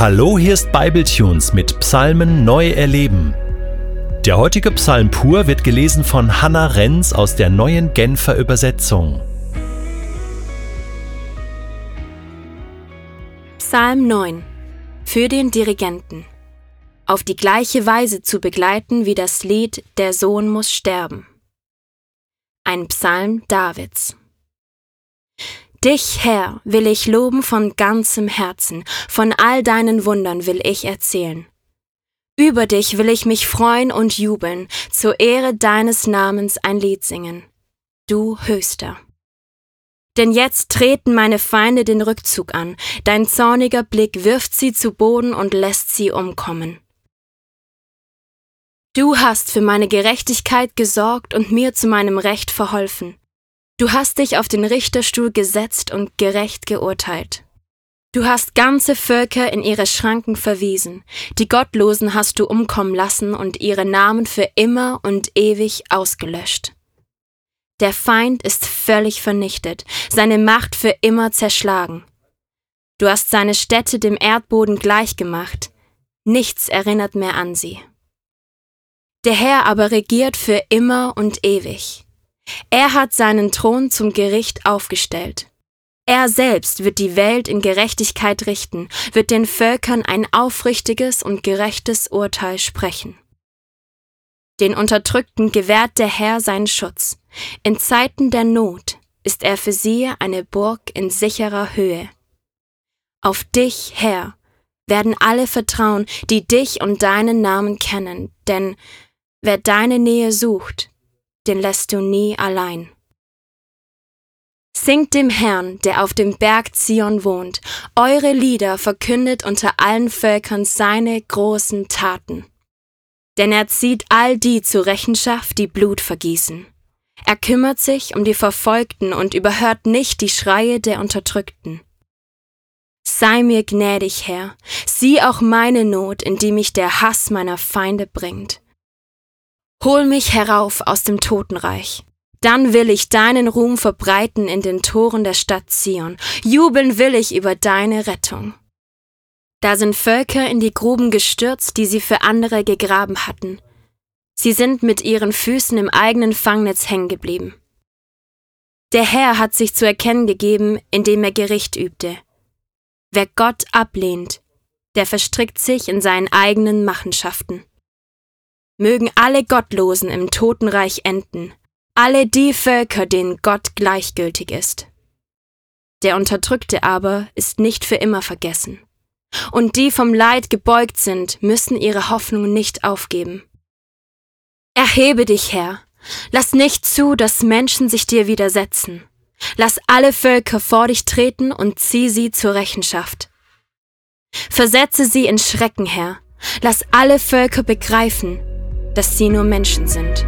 Hallo, hier ist Bibletunes mit Psalmen neu erleben. Der heutige Psalm pur wird gelesen von Hannah Renz aus der neuen Genfer Übersetzung. Psalm 9 für den Dirigenten auf die gleiche Weise zu begleiten wie das Lied Der Sohn muss sterben. Ein Psalm Davids. Dich, Herr, will ich loben von ganzem Herzen, von all deinen Wundern will ich erzählen. Über dich will ich mich freuen und jubeln, zur Ehre deines Namens ein Lied singen. Du Höchster. Denn jetzt treten meine Feinde den Rückzug an, dein zorniger Blick wirft sie zu Boden und lässt sie umkommen. Du hast für meine Gerechtigkeit gesorgt und mir zu meinem Recht verholfen. Du hast dich auf den Richterstuhl gesetzt und gerecht geurteilt. Du hast ganze Völker in ihre Schranken verwiesen, die Gottlosen hast du umkommen lassen und ihre Namen für immer und ewig ausgelöscht. Der Feind ist völlig vernichtet, seine Macht für immer zerschlagen. Du hast seine Städte dem Erdboden gleichgemacht, nichts erinnert mehr an sie. Der Herr aber regiert für immer und ewig. Er hat seinen Thron zum Gericht aufgestellt. Er selbst wird die Welt in Gerechtigkeit richten, wird den Völkern ein aufrichtiges und gerechtes Urteil sprechen. Den Unterdrückten gewährt der Herr seinen Schutz. In Zeiten der Not ist er für sie eine Burg in sicherer Höhe. Auf dich, Herr, werden alle vertrauen, die dich und deinen Namen kennen, denn wer deine Nähe sucht, den lässt du nie allein. Singt dem Herrn, der auf dem Berg Zion wohnt, eure Lieder verkündet unter allen Völkern seine großen Taten. Denn er zieht all die zur Rechenschaft, die Blut vergießen. Er kümmert sich um die Verfolgten und überhört nicht die Schreie der Unterdrückten. Sei mir gnädig, Herr, sieh auch meine Not, in die mich der Hass meiner Feinde bringt. Hol mich herauf aus dem Totenreich. Dann will ich deinen Ruhm verbreiten in den Toren der Stadt Zion. Jubeln will ich über deine Rettung. Da sind Völker in die Gruben gestürzt, die sie für andere gegraben hatten. Sie sind mit ihren Füßen im eigenen Fangnetz hängen geblieben. Der Herr hat sich zu erkennen gegeben, indem er Gericht übte. Wer Gott ablehnt, der verstrickt sich in seinen eigenen Machenschaften. Mögen alle Gottlosen im Totenreich enden, alle die Völker, denen Gott gleichgültig ist. Der Unterdrückte aber ist nicht für immer vergessen. Und die vom Leid gebeugt sind, müssen ihre Hoffnung nicht aufgeben. Erhebe dich, Herr, lass nicht zu, dass Menschen sich dir widersetzen. Lass alle Völker vor dich treten und zieh sie zur Rechenschaft. Versetze sie in Schrecken, Herr, lass alle Völker begreifen, dass sie nur Menschen sind.